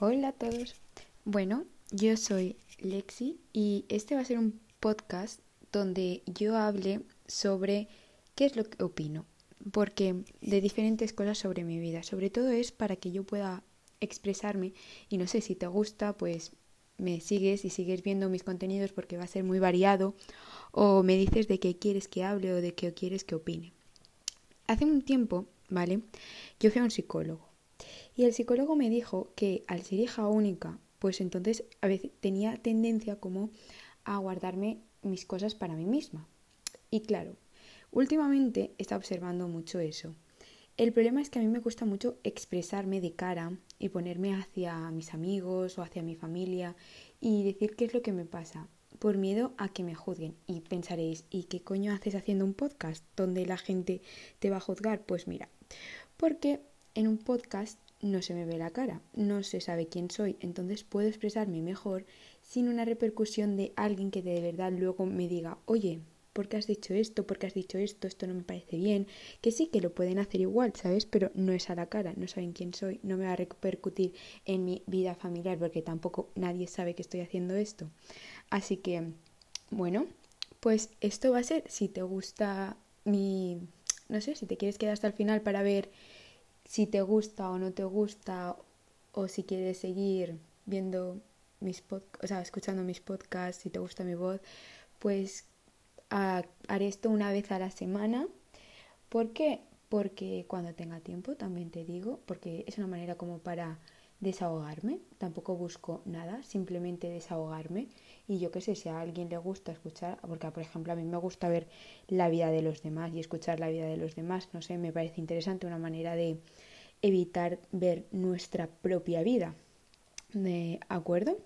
Hola a todos. Bueno, yo soy Lexi y este va a ser un podcast donde yo hable sobre qué es lo que opino, porque de diferentes cosas sobre mi vida. Sobre todo es para que yo pueda expresarme y no sé si te gusta, pues me sigues y sigues viendo mis contenidos porque va a ser muy variado o me dices de qué quieres que hable o de qué quieres que opine. Hace un tiempo, ¿vale? Yo fui a un psicólogo y el psicólogo me dijo que al ser hija única, pues entonces a veces tenía tendencia como a guardarme mis cosas para mí misma. Y claro, últimamente está observando mucho eso. El problema es que a mí me cuesta mucho expresarme de cara y ponerme hacia mis amigos o hacia mi familia y decir qué es lo que me pasa, por miedo a que me juzguen. Y pensaréis, ¿y qué coño haces haciendo un podcast donde la gente te va a juzgar? Pues mira, porque en un podcast no se me ve la cara, no se sabe quién soy, entonces puedo expresarme mejor sin una repercusión de alguien que de verdad luego me diga, oye, ¿por qué has dicho esto? ¿Por qué has dicho esto? Esto no me parece bien. Que sí que lo pueden hacer igual, ¿sabes? Pero no es a la cara, no saben quién soy, no me va a repercutir en mi vida familiar porque tampoco nadie sabe que estoy haciendo esto. Así que, bueno, pues esto va a ser, si te gusta mi... No sé, si te quieres quedar hasta el final para ver si te gusta o no te gusta o si quieres seguir viendo mis podcasts, o sea, escuchando mis podcasts, si te gusta mi voz, pues haré esto una vez a la semana. ¿Por qué? Porque cuando tenga tiempo, también te digo, porque es una manera como para desahogarme, tampoco busco nada, simplemente desahogarme y yo qué sé, si a alguien le gusta escuchar, porque por ejemplo a mí me gusta ver la vida de los demás y escuchar la vida de los demás, no sé, me parece interesante una manera de evitar ver nuestra propia vida. ¿De acuerdo?